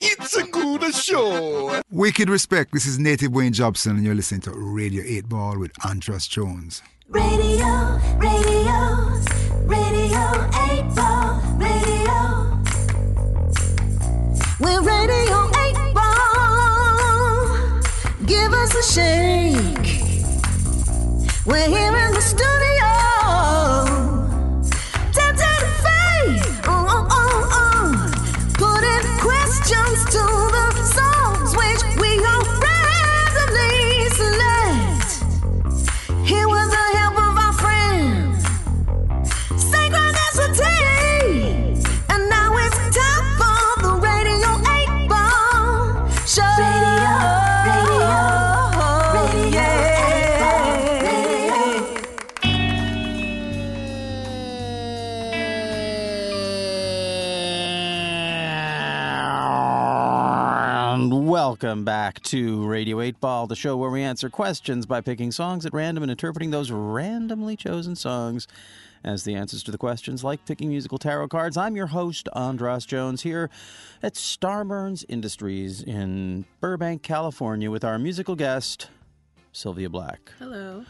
It's a good show. Wicked respect. This is Native Wayne Jobson, and you're listening to Radio 8 Ball with Andras Jones. Radio, radio, radio 8 Ball, radio. We're Radio 8 Ball. Give us a shake. We're here welcome back to Radio 8 Ball, the show where we answer questions by picking songs at random and interpreting those randomly chosen songs as the answers to the questions, like picking musical tarot cards. I'm your host, Andras Jones, here at Starburns Industries in Burbank, California, with our musical guest, Sylvia Black. Hello.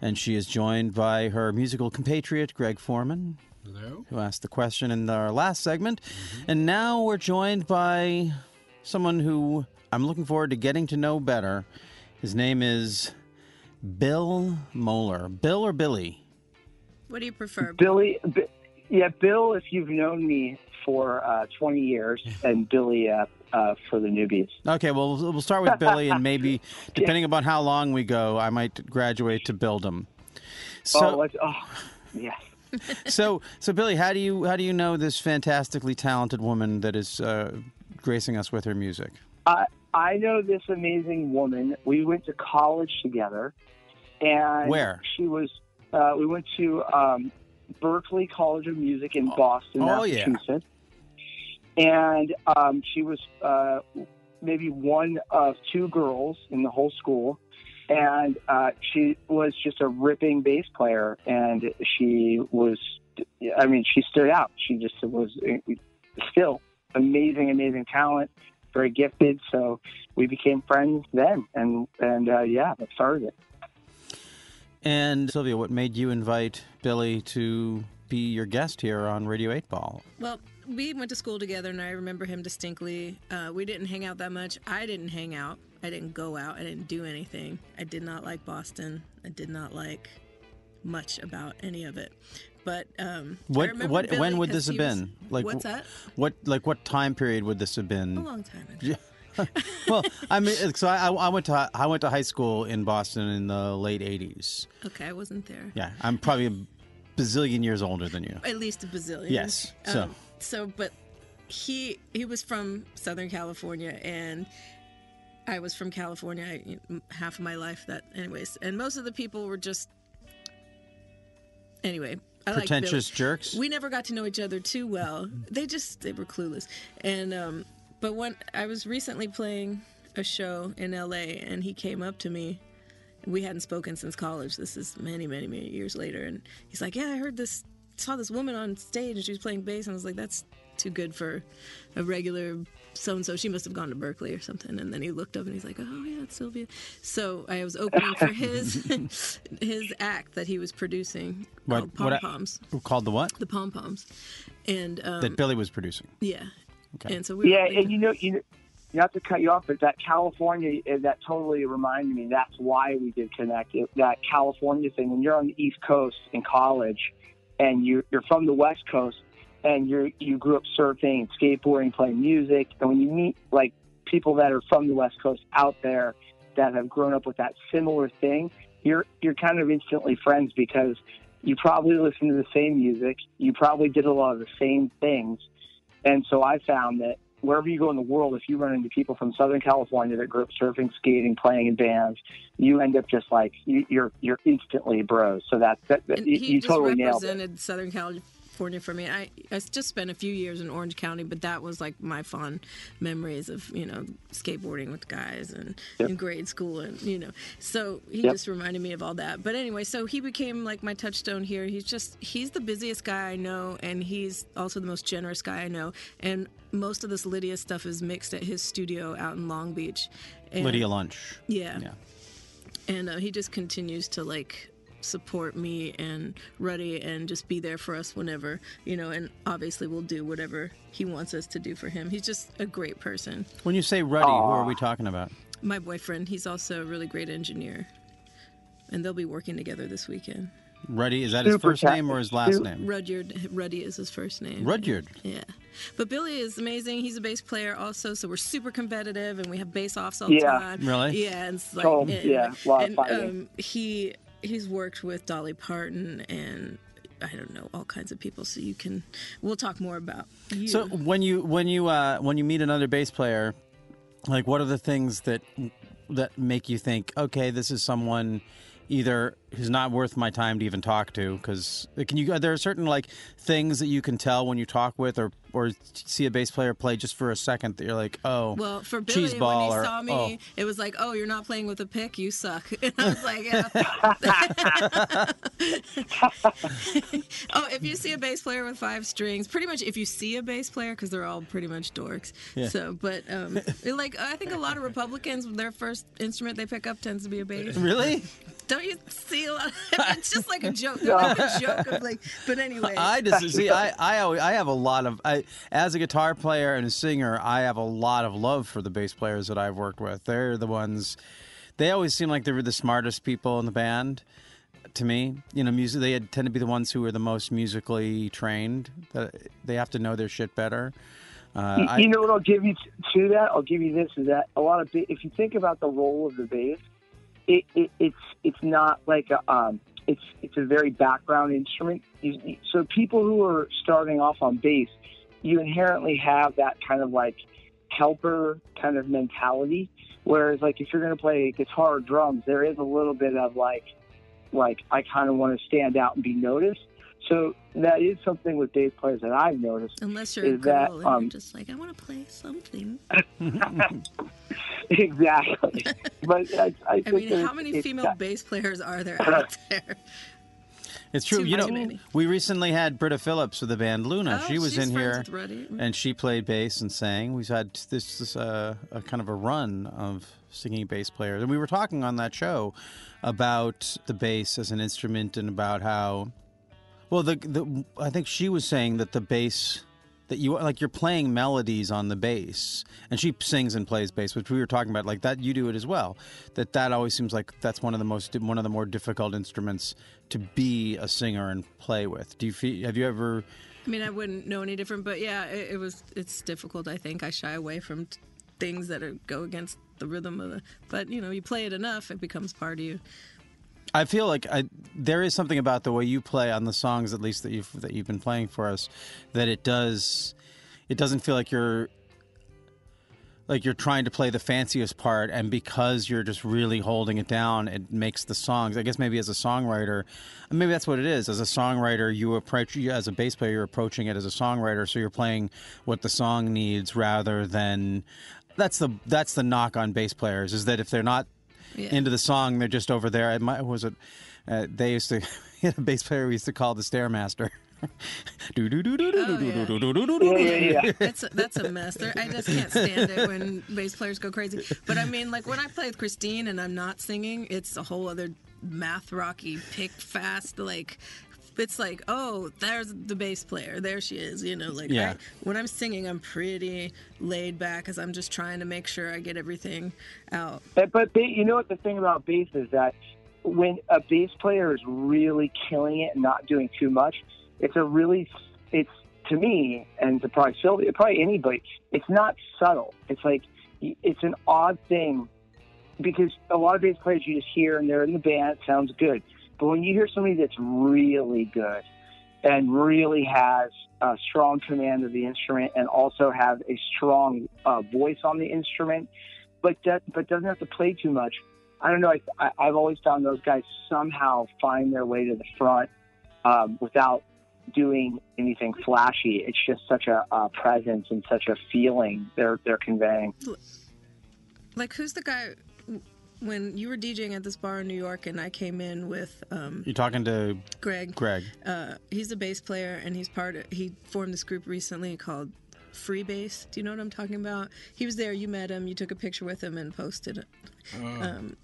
And she is joined by her musical compatriot, Greg Foreman. Hello. Who asked the question in our last segment. And now we're joined by someone who I'm looking forward to getting to know better. His name is Bill Moeller. Bill or Billy? What do you prefer? Billy, B- yeah, Bill, if you've known me for uh, 20 years, and Billy uh, uh, for the newbies. Okay, well, we'll we'll start with Billy, and maybe, depending upon how long we go, I might graduate to Bildum. So, oh, let's, oh, yes. so, so Billy, how do you how do you know this fantastically talented woman that is uh, gracing us with her music? I I know this amazing woman. We went to college together, and Where? she was. Uh, we went to um, Berklee College of Music in Boston, Oh, yeah. Massachusetts, and um, she was uh, maybe one of two girls in the whole school. And uh, she was just a ripping bass player, and she was, I mean, she stood out. She just was uh, still amazing, amazing talent, very gifted. So we became friends then, and and uh, yeah, that started it. And Sylvia, what made you invite Billy to be your guest here on Radio 8 Ball? Well, we went to school together, and I remember him distinctly. Uh, we didn't hang out that much. I didn't hang out. I didn't go out. I didn't do anything. I did not like Boston. I did not like much about any of it. But um, What what Billy when would this have was- been? Like what's that? What like what time period would this have been? A long time ago. well, I mean, so I, I went to I went to high school in Boston in the late '80s. Okay, I wasn't there. Yeah, I'm probably a bazillion years older than you. At least a bazillion. Yes, so. Um, so, but he he was from Southern California, and I was from California I- half of my life. That, anyways, and most of the people were just anyway. I like Pretentious jerks. We never got to know each other too well. They just they were clueless. And um, but when I was recently playing a show in L.A. and he came up to me. We hadn't spoken since college. This is many, many, many years later, and he's like, "Yeah, I heard this, saw this woman on stage, and she was playing bass." And I was like, "That's too good for a regular so and so. She must have gone to Berklee or something." And then he looked up and he's like, "Oh yeah, it's Sylvia." So I was opening for his his act that he was producing What- called Pom Poms Called the what? the pom poms, and um, that Billy was producing. yeah, Okay. and so we Yeah, and you know, you know, not to cut you off, but that California, uh, that totally reminded me. That's why we did connect. It, that California thing. When you're on the East Coast in college, and you're, you're from the West Coast, and you you grew up surfing, skateboarding, playing music, and when you meet like people that are from the West Coast out there that have grown up with that similar thing, you're you're kind of instantly friends because you probably listen to the same music, you probably did a lot of the same things, and so I found that wherever you go in the world, if you run into people from Southern California that grew up surfing, skating, playing in bands, you end up just like you, you're you're instantly bros. So that, that, that you, you totally nailed it. Southern Cali- California for me. I I just spent a few years in Orange County, but that was like my fond memories of you know skateboarding with guys and in grade school and you know. So he Yep. just reminded me of all that. But anyway, so he became like my touchstone here. He's just he's the busiest guy I know, and he's also the most generous guy I know. And most of this Lydia stuff is mixed at his studio out in Long Beach. And, Lydia Lunch. Yeah Yeah. and uh, he just continues to like support me and Ruddy and just be there for us whenever you know and obviously we'll do whatever he wants us to do for him he's just a great person When you say Ruddy, who are we talking about? my boyfriend he's also a really great engineer and they'll be working together this weekend Ruddy, is that his Super first cat- name or his last Super- name? Rudyard Ruddy is his first name Rudyard. yeah but Billy is amazing he's a bass player also so we're super competitive and we have bass offs all Yeah. the time Really? yeah and it's like So, and- yeah, a lot of fighting. um, he he's worked with Dolly Parton and I don't know all kinds of people. So you can we'll talk more about you. So when you when you uh, when you meet another bass player, like what are the things that that make you think, okay, this is someone either who's not worth my time to even talk to? Because can you? are There are certain like things that you can tell when you talk with or or see a bass player play just for a second that you're like, oh, well, for Billy, cheese when ball he or saw me, oh. it was like, "Oh, you're not playing with a pick. You suck." And I was like, "Yeah." oh, if you see a bass player with five strings, pretty much if you see a bass player, because they're all pretty much dorks. Yeah. So, but um, like I think a lot of Republicans, their first instrument they pick up tends to be a bass. really? Don't you see a lot? it's just like a joke. They're like a joke of like. But anyway, I just see. I I always, I have a lot of I as a guitar player and a singer. I have a lot of love for the bass players that I've worked with. They're the ones. They always seem like they were the smartest people in the band. To me, you know, music. They tend to be the ones who are the most musically trained. That they have to know their shit better. Uh, You, I, you know what I'll give you to that? I'll give you this: is that a lot of ba- if you think about the role of the bass, it, it it's it's not like a um, it's it's a very background instrument. So people who are starting off on bass, you inherently have that kind of like helper kind of mentality. Whereas like if you're going to play guitar or drums, there is a little bit of like like I kind of want to stand out and be noticed. So that is something with bass players that I've noticed. unless you're a is that, girl and um, you're just like, I want to play something. exactly. but I, I, I think mean, how many female that- bass players are there out there? it's true. too You know, many. we recently had Britta Phillips with the band Luna. Oh, she was she's in here. with Ruddy. and she played bass and sang. We've had this, this uh, a kind of a run of singing bass players, and we were talking on that show about the bass as an instrument and about how, well, the, the I think she was saying that the bass that you like you're playing melodies on the bass, and she sings and plays bass, which we were talking about like that. You do it as well. That that always seems like that's one of the most one of the more difficult instruments to be a singer and play with. Do you feel? Have you ever? I mean, I wouldn't know any different, but yeah, it, it was. It's difficult. I think I shy away from t- things that are, go against the rhythm of the. But you know, you play it enough, it becomes part of you. I feel like I, there is something about the way you play on the songs, at least that you've that you've been playing for us, that it does. It doesn't feel like you're like you're trying to play the fanciest part, and because you're just really holding it down, it makes the songs. I guess maybe as a songwriter, maybe that's what it is. As a songwriter, you approach as a bass player, you're approaching it as a songwriter, so you're playing what the song needs rather than. That's the that's the knock on bass players is that if they're not yeah. into the song. They're just over there. My, was it? Uh, they used to. a bass player we used to call the stairmaster. That's that's a mess. I just can't stand it when bass players go crazy. But I mean, like when I play with Christine and I'm not singing, it's a whole other math rocky, pick fast, like it's like, oh, there's the bass player. There she is. You know, like Yeah. I, when I'm singing, I'm pretty laid back because I'm just trying to make sure I get everything out. But, but ba- you know what the thing about bass is that when a bass player is really killing it and not doing too much, it's a really it's to me and to probably Sylvia, probably anybody. It's not subtle. It's like it's an odd thing because a lot of bass players you just hear and they're in the band, it sounds good. But when you hear somebody that's really good and really has a strong command of the instrument and also have a strong uh, voice on the instrument, but that, but doesn't have to play too much. I don't know. I, I've always found those guys somehow find their way to the front um, without doing anything flashy. It's just such a, a presence and such a feeling they're they're conveying. Like, who's the guy when you were DJing at this bar in New York and I came in with um, You're talking to Greg? Greg. Uh, he's a bass player and he's part of, he formed this group recently called Free Bass. Do you know what I'm talking about? He was there, you met him, you took a picture with him and posted it. Um,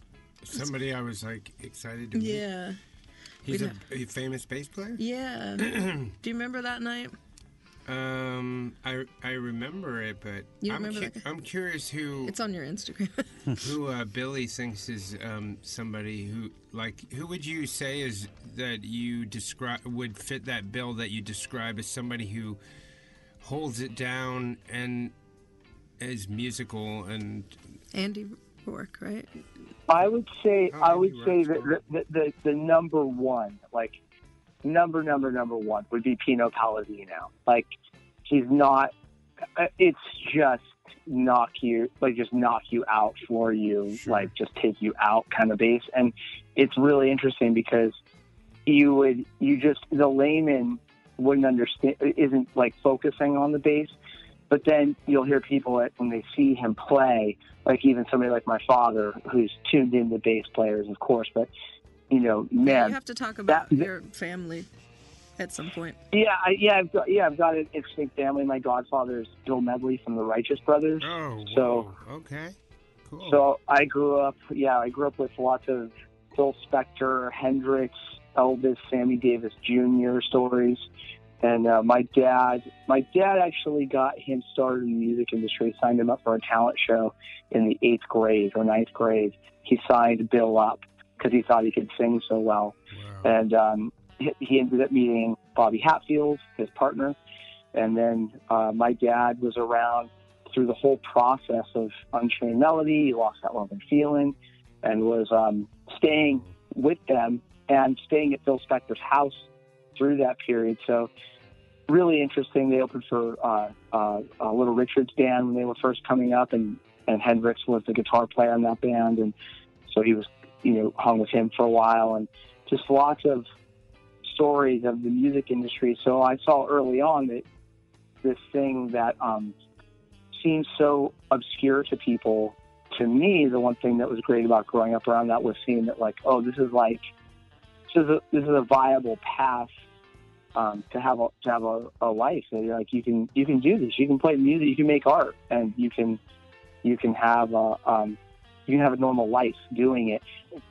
Somebody I was like excited to meet. yeah. He's a, a famous bass player. Yeah. Do you remember that night? Um, I I remember it, but You I'm, remember cu- I'm curious who It's on your Instagram. who uh, Billy thinks is um, somebody who like who would you say is that you describe would fit that bill that you describe as somebody who holds it down and is musical and Andy Rourke, right? I would say Oh, I would maybe say that the, the, the the number one, like number number number one, would be Pino Palladino. Like he's not. uh, It's just knock you like just knock you out for you, Sure. like just take you out kind of bass, and it's really interesting because you would you just the layman wouldn't understand isn't like focusing on the bass but then you'll hear people that when they see him play, like even somebody like my father, who's tuned in to bass players, of course, but you know, man. you have to talk about that- your family at some point. yeah, I, yeah, I've got, yeah, I've got an interesting family. My godfather is Bill Medley from the Righteous Brothers. oh So- whoa, okay cool So I grew up, yeah, I grew up with lots of Phil Spector, Hendrix, Elvis, Sammy Davis Jr. stories. And uh, my dad, my dad actually got him started in the music industry. Signed him up for a talent show in the eighth grade or ninth grade. He signed Bill up because he thought he could sing so well. wow. And um, he, he ended up meeting Bobby Hatfield, his partner. And then uh, my dad was around through the whole process of Unchained Melody. He lost that love and feeling and was um, staying with them and staying at Phil Spector's house through that period. So really interesting. They opened for uh, uh, uh, Little Richard's band when they were first coming up, and and Hendrix was the guitar player in that band, and so he was you know hung with him for a while, and just lots of stories of the music industry. So I saw early on that this thing that um, seems so obscure to people. To me, the one thing that was great about growing up around that was seeing that, like, oh, this is like this is a, this is a viable path um, to have a to have a, a life. And you're like, you can you can do this. You can play music. You can make art, and you can you can have a um, you can have a normal life doing it.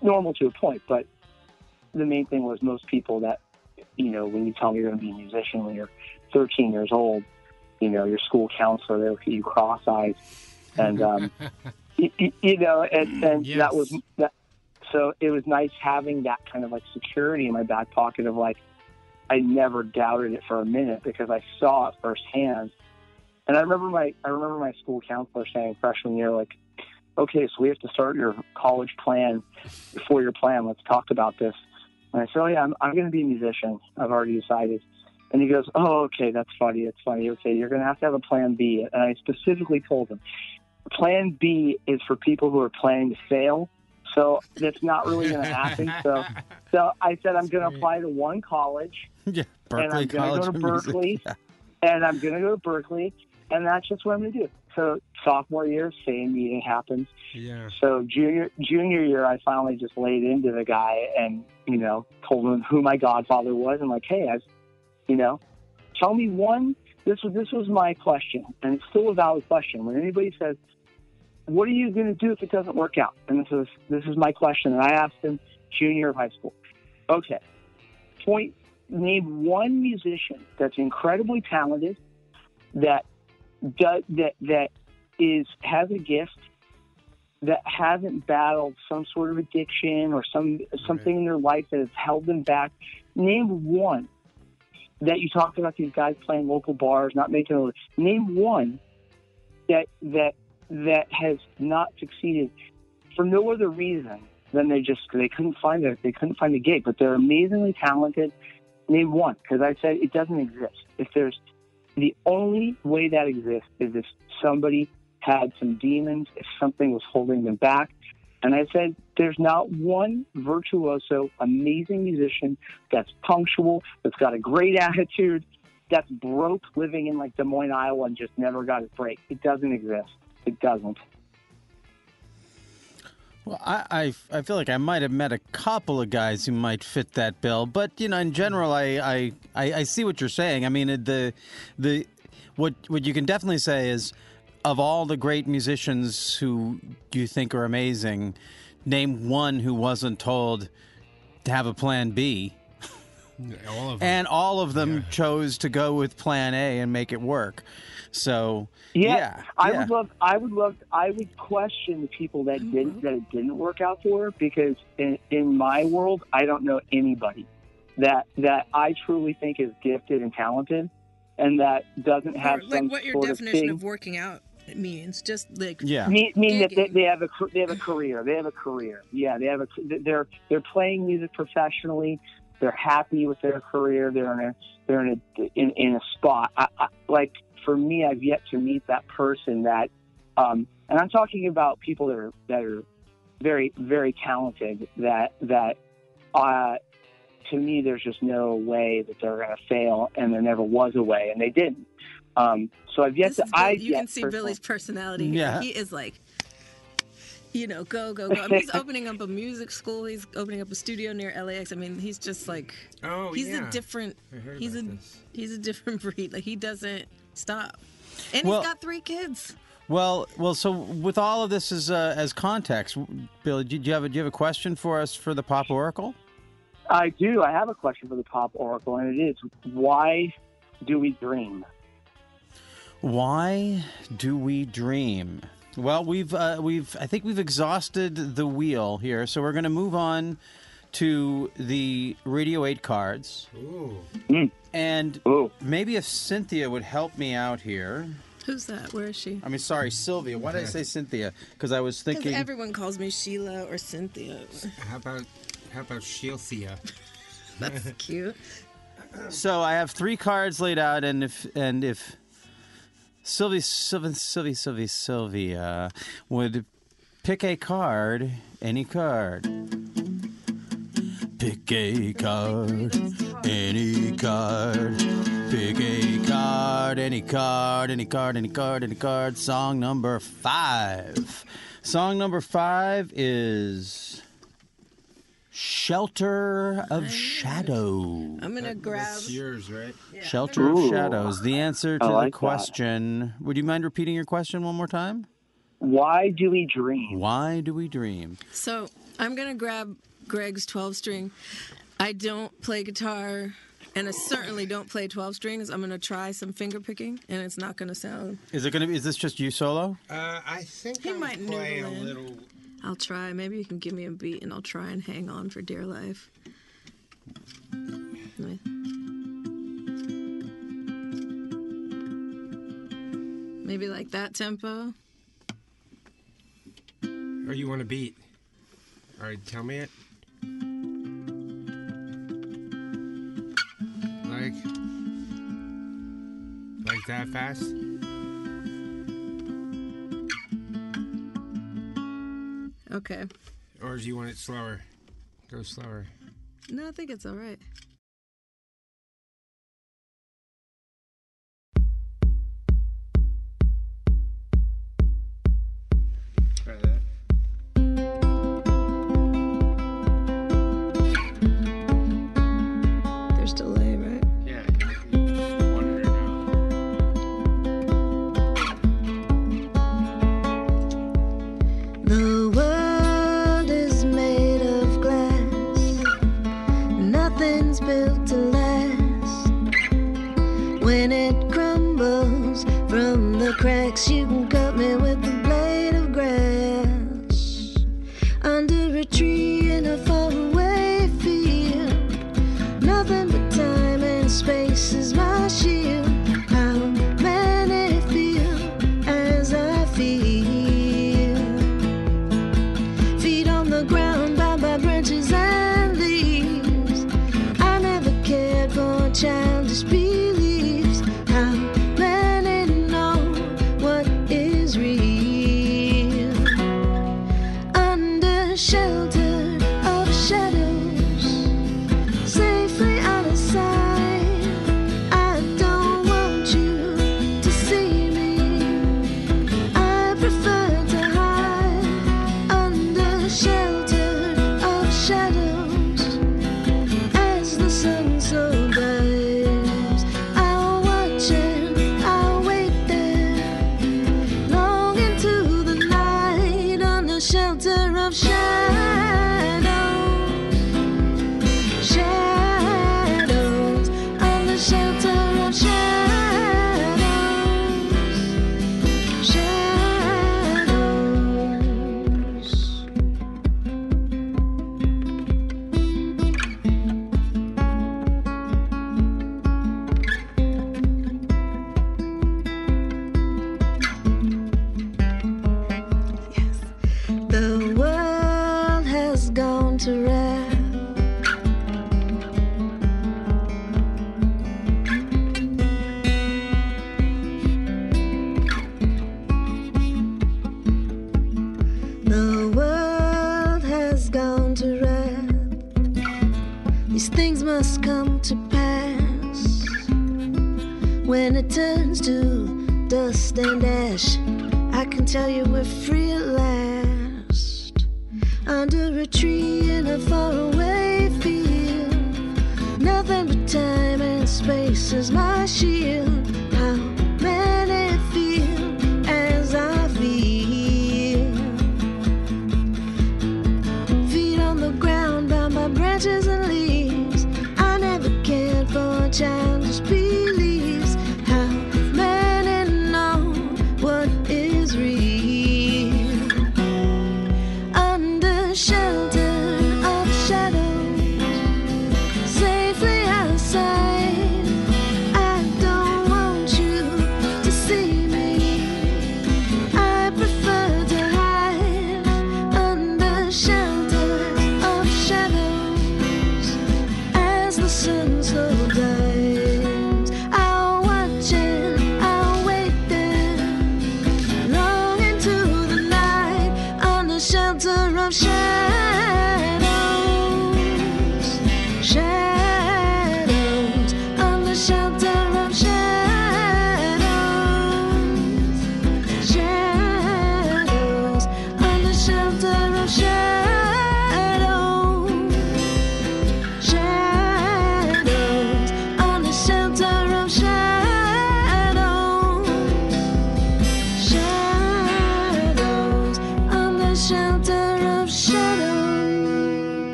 Normal to a point, but the main thing was most people that you know when you tell them you're going to be a musician when you're 13 years old, you know your school counselor they look at you cross-eyed, and um, you, you know, and, and Yes. that was that. So it was nice having that kind of like security in my back pocket of like I never doubted it for a minute because I saw it firsthand. And I remember my I remember my school counselor saying freshman year like, okay, so we have to start your college plan, before your four year plan. Let's talk about this. And I said, oh yeah, I'm, I'm going to be a musician. I've already decided. And he goes, oh okay, that's funny. That's funny. Okay, you're going to have to have a plan B. And I specifically told him, plan B is for people who are planning to fail. So that's not really going to happen. So, so I said I'm going to apply to one college yeah, and Berklee I'm going to go to Berklee, Yeah. and I'm going to go to Berklee, and that's just what I'm going to do. So sophomore year, same meeting happens. yeah So junior junior year, I finally just laid into the guy and you know told him who my godfather was and like, hey, I, you know, tell me one. This was this was my question, and it's still a valid question. When anybody says, "What are you going to do if it doesn't work out?" and this is this is my question, and I asked him junior of high school. Okay, point. Name one musician that's incredibly talented, that does that that is has a gift that hasn't battled some sort of addiction or some something in their life that has held them back. Name one that you talked about these guys playing local bars, not making a name one that that that has not succeeded for no other reason than they just they couldn't find a they couldn't find a gig, but they're amazingly talented. Name one because I said it doesn't exist. If there's the only way that exists is if somebody had some demons, if something was holding them back, And I said, there's not one virtuoso, amazing musician that's punctual, that's got a great attitude, that's broke living in like Des Moines, Iowa, and just never got his break. It doesn't exist. It doesn't. Well, I, I, I feel like I might have met a couple of guys who might fit that bill, but you know, in general, I, I, I, I see what you're saying. I mean, uh, the, the, what, what you can definitely say is, of all the great musicians who you think are amazing, name one who wasn't told to have a plan B, All of them. and all of them chose to go with plan A and make it work. So, Yeah, yeah, I yeah. would love. I would love. I would question the people that didn't mm-hmm. that it didn't work out for because in, in my world, I don't know anybody that that I truly think is gifted and talented, and that doesn't have Or, some like what your sort definition of thing. of working out means. Just like yeah. mean, mean that they, they have a they have a career. They have a career. Yeah, they have a. They're they're playing music professionally. They're happy with their career. They're in a they're in a in, in a spot. I, I, like for me, I've yet to meet that person that, um, and I'm talking about people that are that are very very talented. That that uh, to me, there's just no way that they're going to fail, and there never was a way, and they didn't. Um, so I've yet This to. I you can see Billy's personality. Yeah. He is like, you know, go, go, go. I mean, he's opening up a music school. He's opening up a studio near LAX. I mean, he's just like, oh, he's yeah. a different, I heard he's a this. he's a different breed. Like he doesn't stop. And Well- he's got three kids. Well, well. So, with all of this as uh, as context, Billy, do you have a, do you have a question for us for the Pop Oracle? I do. I have a question for the Pop Oracle, and it is why do we dream? Why do we dream? Well, we've uh, we've I think we've exhausted the wheel here, so we're going to move on to the Radio Eight cards, Ooh. Mm. and Ooh. maybe if Cynthia would help me out here. Who's that? Where is she? I mean, sorry, Sylvia. Why did I say Cynthia? Because I was thinking. everyone calls me Sheila or Cynthia. How about how about Shilthia? That's cute. So I have three cards laid out, and if and if Sylvie Sylvie Sylvie Sylvie Sylvia would pick a card, any card. Pick a card, any card. Pick a card, any card, any card, any card, any card. Song number five. Song number five is Shelter of Shadow. I'm gonna grab. That's yours, right? Shelter of Shadows. The answer to I the like that. question. Would you mind repeating your question one more time? Why do we dream? Why do we dream? So I'm gonna grab Greg's 12 string. I don't play guitar, and I certainly don't play 12 strings. I'm gonna try some finger picking, and it's not gonna sound. Is it gonna be? Is this just you solo? Uh, I think He I'll might play a in. little. I'll try. Maybe you can give me a beat, and I'll try and hang on for dear life. Wait. Maybe like that tempo. Or you want a beat? All right, tell me it. Like, like that fast? Okay. Or do you want it slower? Go slower. No, I think it's all right. Ash, I can tell you we're free at last. Under a tree in a faraway field. Nothing but time and space is my shield.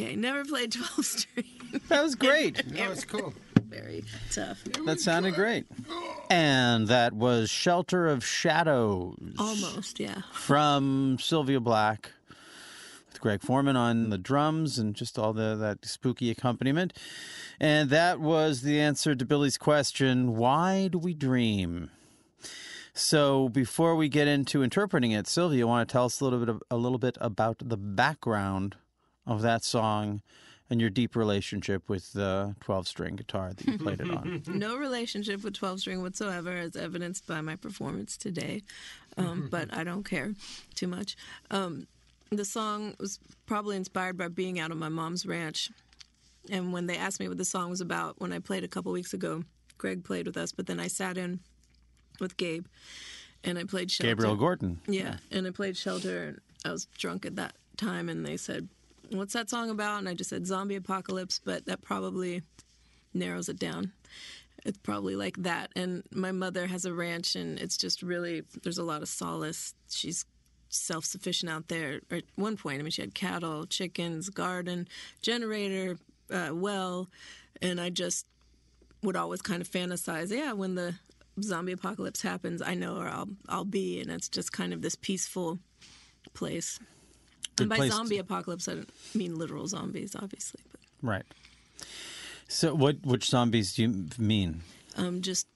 Okay, never played 12 string. That was great. No, it's cool. Very tough. That sounded great. And that was Shelter of Shadows Almost, yeah. from Sylvia Black with Greg Foreman on the drums and just all the that spooky accompaniment. And that was the answer to Billy's question, why do we dream? So before we get into interpreting it, Sylvia, want to tell us a little bit of, a little bit about the background of that song and your deep relationship with the 12-string guitar that you played it on. No relationship with 12 string whatsoever, as evidenced by my performance today. Um, but I don't care too much. Um, the song was probably inspired by being out on my mom's ranch. And when they asked me what the song was about, when I played a couple weeks ago, Greg played with us, but then I sat in with Gabe and I played Shelter. Gabriel Gordon. Yeah, and I played Shelter, and I was drunk at that time, and they said, "What's that song about?" And I just said "Zombie Apocalypse," but that probably narrows it down. It's probably like that. And my mother has a ranch, and it's just really there's a lot of solace. She's self-sufficient out there. At one point, I mean, she had cattle, chickens, garden, generator, uh, well, and I just would always kind of fantasize, yeah, when the zombie apocalypse happens, I know where I'll I'll be, and it's just kind of this peaceful place. Good and by place to- zombie apocalypse, I don't mean literal zombies, obviously, but Right. So, what which zombies do you mean? um, just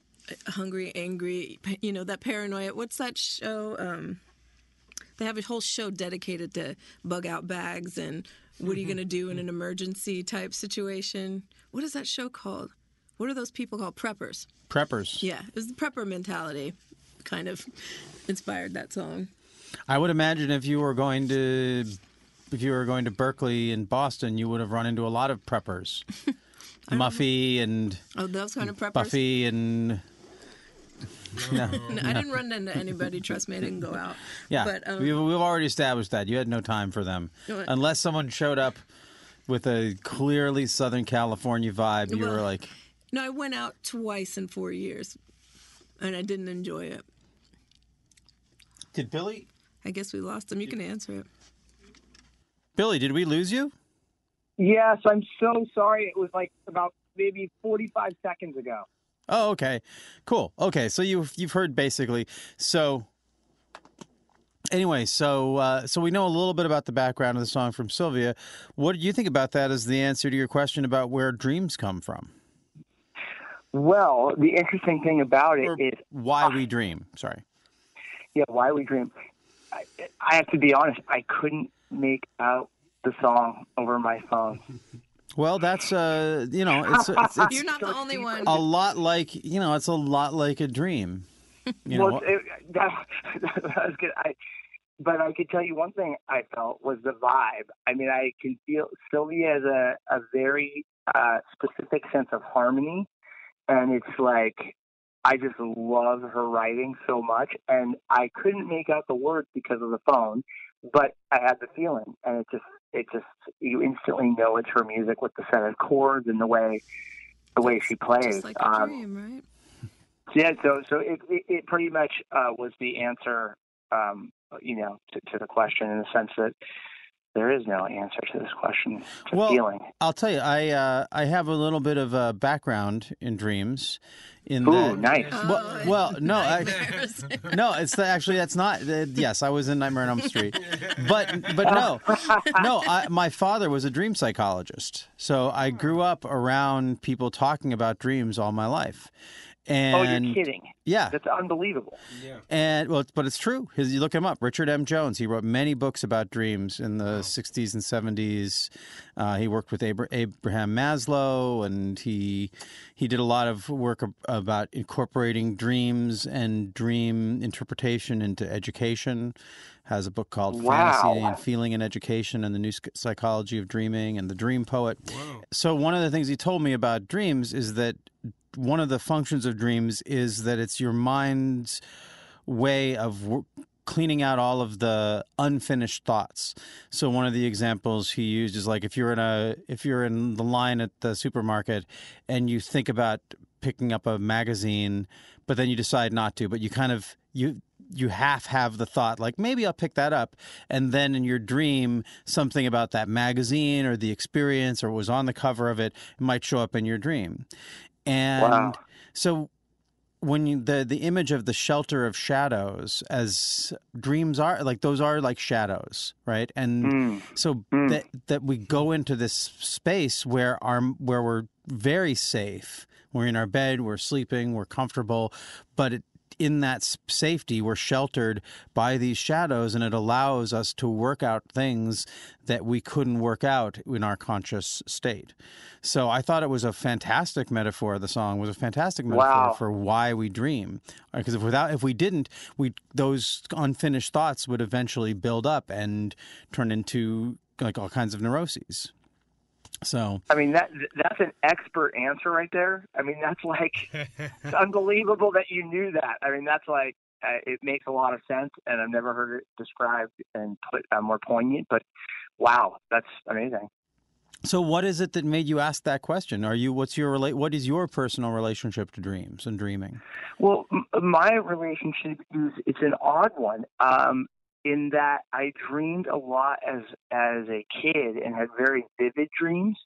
hungry, angry, you know, that paranoia. What's that show? Um, they have a whole show dedicated to bug out bags and what are you going to do in an emergency type situation? What is that show called? What are those people called? Preppers. Preppers. Yeah, it was the prepper mentality kind of inspired that song. I would imagine if you were going to, if you were going to Berklee in Boston, you would have run into a lot of preppers, Muffy and Oh, those kind of preppers. Buffy and no, No, I didn't run into anybody. Trust me, I didn't go out. yeah. But um, we've, we've already established that you had no time for them, No, unless someone showed up with a clearly Southern California vibe. You were like, no, I went out twice in four years, and I didn't enjoy it. did Billy? I guess we lost him. You can answer it. Billy, did we lose you? Yes, I'm so sorry. It was like about maybe 45 seconds ago. Oh, okay, cool. Okay, so you've you've heard basically. So anyway, so uh, so we know a little bit about the background of the song from Sylvia. What do you think about that as the answer to your question about where dreams come from Well, the interesting thing about it or is, why we dream? Sorry. yeah, why we dream. I, I have to be honest. I couldn't make out the song over my phone. Well, that's uh, you know, it's it's, it's You're not the only one. a lot like you know, it's a lot like a dream. You know, well, it, that, that was good. I, but I could tell you one thing I felt was the vibe. I mean, I can feel Sylvia has a, a very uh, specific sense of harmony, and it's like I just love her writing so much, and I couldn't make out the words because of the phone, but I had the feeling, and it just it just you instantly know it's her music with the set of chords and the way the way she plays. Just like a Um, dream, right? yeah, so so it it, it pretty much uh, was the answer, um, you know, to, to the question in the sense that there is no answer to this question. It's a Well, feeling. I'll tell you, I uh, I have a little bit of a background in dreams. In Ooh, that, nice. Well, Oh, well, no, I, no, it's the, actually that's not. Uh, yes, I was in Nightmare on Elm Street, but but no, no. I, my father was a dream psychologist, so I grew up around people talking about dreams all my life. And oh, you're kidding. yeah, That's unbelievable. Yeah. and well, but it's true. His, you look him up, Richard M. Jones. He wrote many books about dreams in the '60s and '70s. Uh, he worked with Abra- Abraham Maslow, and he he did a lot of work ab- about incorporating dreams and dream interpretation into education. Has a book called Wow. Fantasy and Feeling in Education and the New Psychology of Dreaming and the Dream Poet. Whoa. So one of the things he told me about dreams is that one of the functions of dreams is that it's your mind's way of cleaning out all of the unfinished thoughts. So one of the examples he used is like if you're in a if you're in the line at the supermarket and you think about picking up a magazine but then you decide not to but you kind of you you half have the thought like maybe I'll pick that up and then in your dream something about that magazine or the experience or what was on the cover of it might show up in your dream. And Wow. so when you the the image of the shelter of shadows as dreams are like those are like shadows, right? And Mm. so Mm. that that we go into this space where our where we're very safe. We're in our bed, we're sleeping, we're comfortable, but it, in that safety, we're sheltered by these shadows, and it allows us to work out things that we couldn't work out in our conscious state. So I thought it was a fantastic metaphor. The song was a fantastic metaphor Wow. for why we dream. Because if without, if we didn't, we those unfinished thoughts would eventually build up and turn into like all kinds of neuroses. So I mean that that's an expert answer right there. I mean that's like it's unbelievable that you knew that. I mean that's like uh, it makes a lot of sense, and I've never heard it described and put uh, more poignant. But wow, that's amazing. So, what is it that made you ask that question? Are you what's your relate? What is your personal relationship to dreams and dreaming? Well, m- my relationship is it's an odd one. Um, in that I dreamed a lot as as a kid and had very vivid dreams.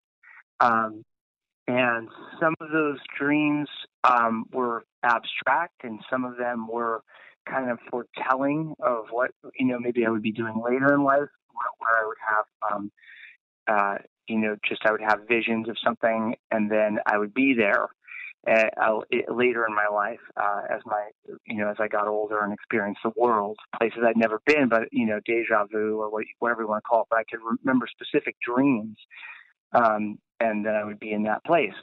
Um, and some of those dreams um, were abstract, and some of them were kind of foretelling of what you know maybe I would be doing later in life, where, I would have um, uh, you know just I would have visions of something, and then I would be there uh, later in my life uh, as my you know as I got older and experienced the world, places I'd never been, but you know deja vu or what, whatever you want to call it. But I could remember specific dreams, um, and then I would be in that place.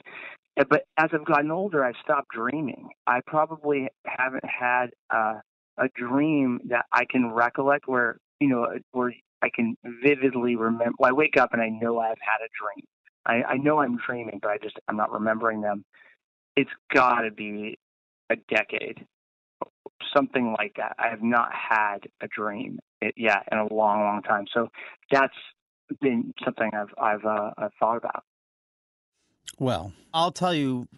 Uh, But as I've gotten older, I've stopped dreaming. I probably haven't had uh, a dream that I can recollect where you know where I can vividly remember. Well, I wake up and I know I've had a dream. I, I know I'm dreaming, but I just I'm not remembering them. It's got to be a decade, something like that. I have not had a dream, it, yeah, in a long, long time. So that's been something I've I've uh, I've thought about. Well, I'll tell you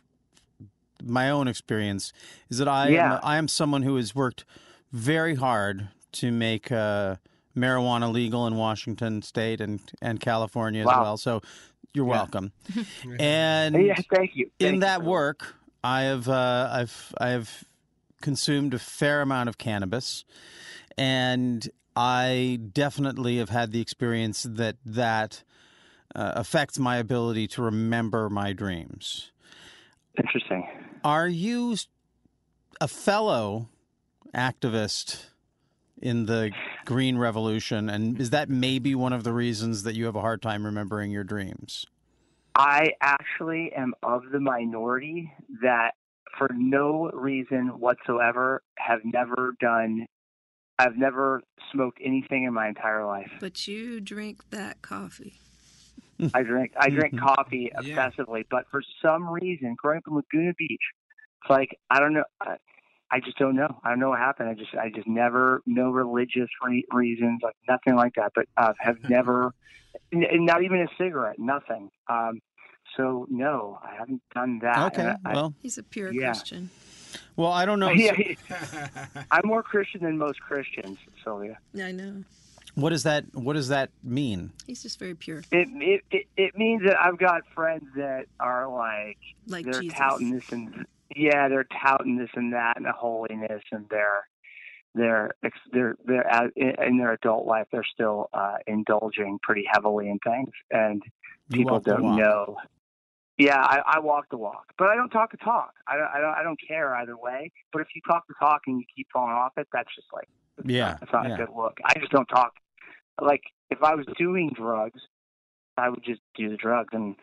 my own experience is that I Yeah. am I am someone who has worked very hard to make uh, marijuana legal in Washington State and and California as Wow. well. So you're Yeah. welcome. and yeah, thank you. Thank in you that for work, I have uh, I've I've consumed a fair amount of cannabis, and I definitely have had the experience that that uh, affects my ability to remember my dreams. Interesting. Are you a fellow activist in the Green Revolution, and is that maybe one of the reasons that you have a hard time remembering your dreams? I actually am of the minority that, for no reason whatsoever, have never done I've never smoked anything in my entire life. But you drink that coffee. I drink I drink coffee Yeah. obsessively, but for some reason, growing up in Laguna Beach, it's like I don't know. I, I just don't know. I don't know what happened. I just I just never no religious re- reasons, like nothing like that. But uh, have never, n- not even a cigarette, nothing. Um, so no, I haven't done that. Okay. I- Well, He's a pure Yeah. Christian. well, I don't know. yeah, I'm more Christian than most Christians, Sylvia. I know. What does that What does that mean? He's just very pure, It, it it it means that I've got friends that are like like they're Jesus. touting this and yeah, they're touting this and that and the holiness, and they're they're ex- they're they're at, in their adult life they're still uh, indulging pretty heavily in things, and You people don't know. Yeah, I, I walk the walk, but I don't talk the talk. I don't, I don't I don't care either way. But if you talk the talk and you keep falling off it, that's just like Yeah, not, it's not yeah. a good look. I just don't talk. Like if I was doing drugs, I would just do the drugs, and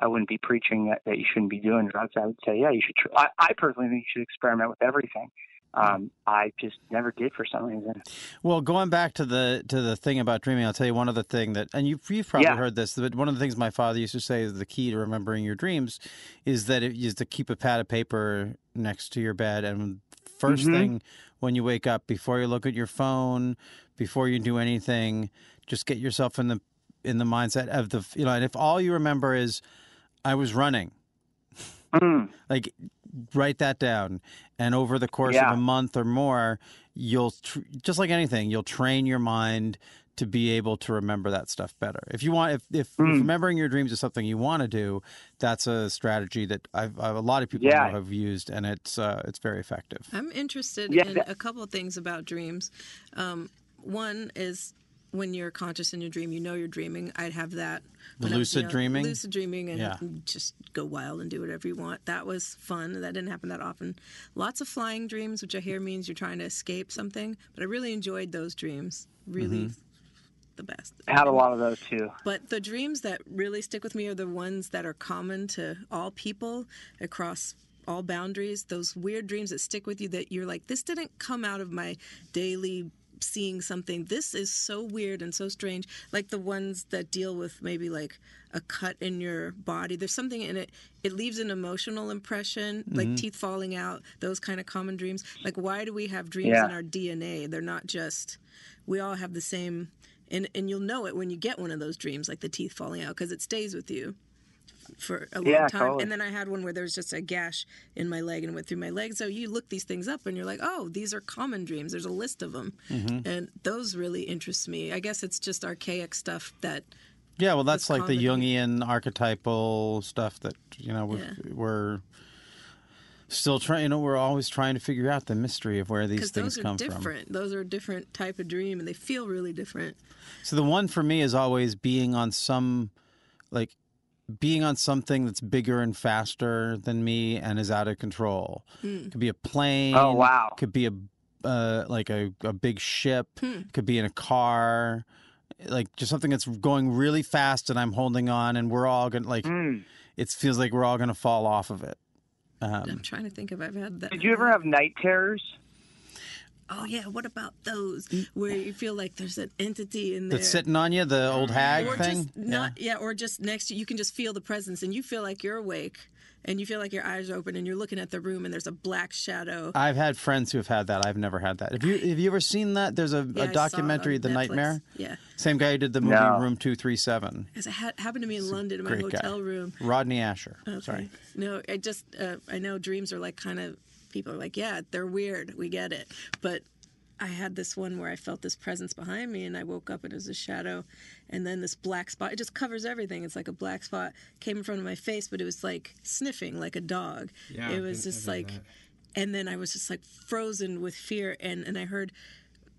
I wouldn't be preaching that, that you shouldn't be doing drugs. I would say, yeah, you should. Tr- I, I personally think you should experiment with everything. Um, I just never did for some reason. Well, going back to the to the thing about dreaming, I'll tell you one other thing that, and you've you've probably Yeah. heard this, but one of the things my father used to say is the key to remembering your dreams is that it is to keep a pad of paper next to your bed, and 1st Mhm. thing when you wake up, before you look at your phone, before you do anything, just get yourself in the in the mindset of the you know, and if all you remember is I was running, Mm. like write that down and over the course Yeah. of a month or more you'll tr- just like anything you'll train your mind to be able to remember that stuff better if you want if, if, if Mm. remembering your dreams is something you want to do that's a strategy that I've, I've a lot of people Yeah. have used and it's uh, it's very effective I'm interested Yeah, in that- a couple of things about dreams. Um, one is when you're conscious in your dream, you know you're dreaming. I'd have that. The when I was lucid young. dreaming? Lucid dreaming and Yeah. just go wild and do whatever you want. That was fun. That didn't happen that often. Lots of flying dreams, which I hear means you're trying to escape something. But I really enjoyed those dreams. Really Mm-hmm. the best. I had a lot of those too. But the dreams that really stick with me are the ones that are common to all people across all boundaries. Those weird dreams that stick with you that you're like, this didn't come out of my daily seeing something. This is so weird and so strange. Like the ones that deal with maybe like a cut in your body. There's something in it. It leaves an emotional impression, like mm-hmm. teeth falling out, those kind of common dreams. Like, why do we have dreams Yeah. in our DNA? They're not just, we all have the same and and you'll know it when you get one of those dreams like the teeth falling out because it stays with you for a long Yeah, time. Totally. and then i had one where there was just a gash in my leg and went through my leg. So you look these things up and you're like oh these are common dreams. There's a list of them Mm-hmm. and those really interest me. I guess it's just archaic stuff that yeah well that's like the jungian archetypal stuff that you know we're, Yeah. we're still trying you know we're always trying to figure out the mystery of where these things those are come from. different. Those are a different type of dream and they feel really different. So the one for me is always being on some, like, being on something that's bigger and faster than me and is out of control. Hmm. Could be a plane. Oh, wow. Could be a, uh, like a, a big ship. Hmm. Could be in a car. Like just something that's going really fast and I'm holding on and we're all gonna like. Mm. It feels like we're all gonna fall off of it. Um, i'm trying to think if i've had that Did you ever have night terrors? Oh yeah what about those where you feel like there's an entity in there that's sitting on you, the old hag or thing. just not yeah. or just next to you you can just feel the presence and you feel like you're awake and you feel like your eyes are open and you're looking at the room and there's a black shadow I've had friends who have had that. I've never had that. Have you? Have you ever seen that? There's a, Yeah, I a saw it documentary, The Netflix. Nightmare. yeah Same guy who did the movie No. Room Two Three Seven. because it ha- happened to me in london in my hotel guy. room Rodney Ascher. Okay. Sorry. no i just uh, i know dreams are like kind of people are like yeah they're weird we get it but I had this one where I felt this presence behind me, and I woke up and it was a shadow, and then this black spot. It just covers everything. It's like a black spot came in front of my face, but it was like sniffing like a dog. Yeah, it was just like, and then I was just like frozen with fear, and and I heard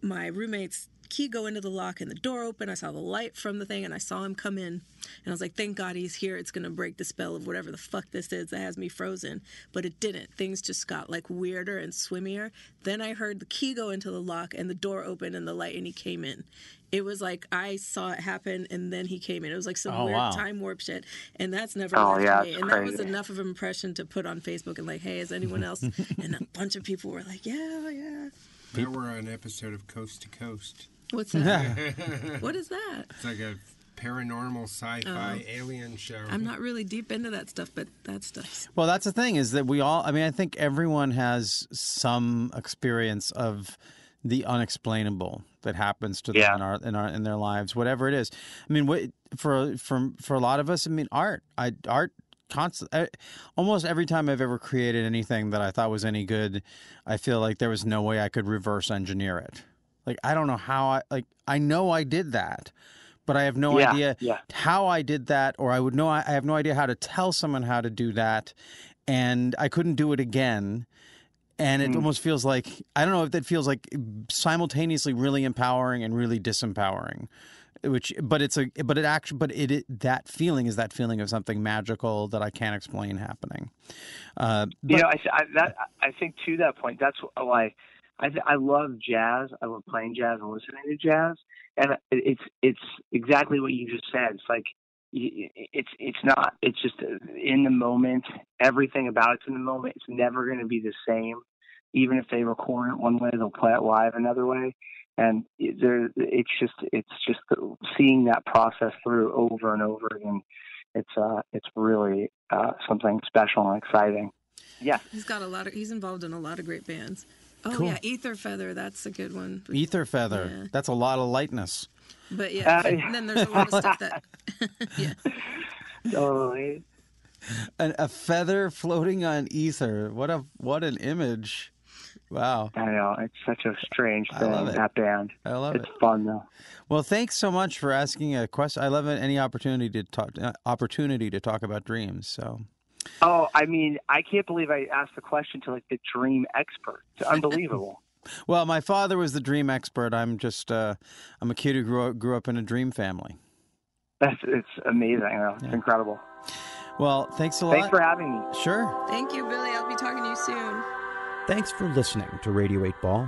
my roommate's key go into the lock and the door open. I saw the light from the thing and I saw him come in. And I was like, thank God he's here. It's going to break the spell of whatever the fuck this is that has me frozen. But it didn't. Things just got like weirder and swimmier. Then I heard the key go into the lock and the door open and the light and he came in. It was like I saw it happen and then he came in. It was like some Oh, weird wow. time warp shit. And that's never Oh, left yeah, me. it's And that was enough of an impression to put on Facebook and like, hey, is anyone else? and a bunch of people were like, yeah, yeah. Now we're on an episode of Coast to Coast. What's that? what is that? It's like a paranormal sci-fi oh. alien show. I'm not really deep into that stuff, but that stuff. Well, that's the thing is that we all, I mean, I think everyone has some experience of the unexplainable that happens to them Yeah. in our in our in their lives, whatever it is. I mean, what, for for for a lot of us, I mean, art, I art constant I, almost every time I've ever created anything that I thought was any good, I feel like there was no way I could reverse engineer it. Like I don't know how I like I know I did that, but I have no Yeah, idea yeah. how I did that, or I would know I have no idea how to tell someone how to do that, and I couldn't do it again. And it almost feels like I don't know if that feels like simultaneously really empowering and really disempowering, which but it's a but it actually but it, it that feeling is that feeling of something magical that I can't explain happening. Uh, you know, I, I that I think to that point, that's why I th- I love jazz. I love playing jazz and listening to jazz, and it's it's exactly what you just said. It's like it's it's not. It's just in the moment. Everything about it's in the moment. It's never going to be the same. Even if they record it one way, they'll play it live another way. And there, it's just it's just seeing that process through over and over again. It's uh it's really uh, something special and exciting. Yeah. He's got a lot of. He's involved in a lot of great bands. Oh Cool. yeah, Ether Feather. That's a good one. Ether feather. Yeah. That's a lot of lightness. but yeah, Uh, and then there's a lot of stuff that. yeah. Totally. An, a feather floating on ether. What a what an image. Wow. I know it's such a strange I thing. love it. That band. I love it's it. It's fun though. Well, thanks so much for asking a question. I love it, any opportunity to talk uh, opportunity to talk about dreams. So Oh, I mean, I can't believe I asked the question to like the dream expert. It's unbelievable. Well, my father was the dream expert. I'm just uh, I'm a kid who grew up, grew up in a dream family. That's it's amazing. though. It's Yeah. incredible. Well, thanks a lot. Thanks for having me. sure. Thank you, Billy. I'll be talking to you soon. Thanks for listening to Radio 8 Ball.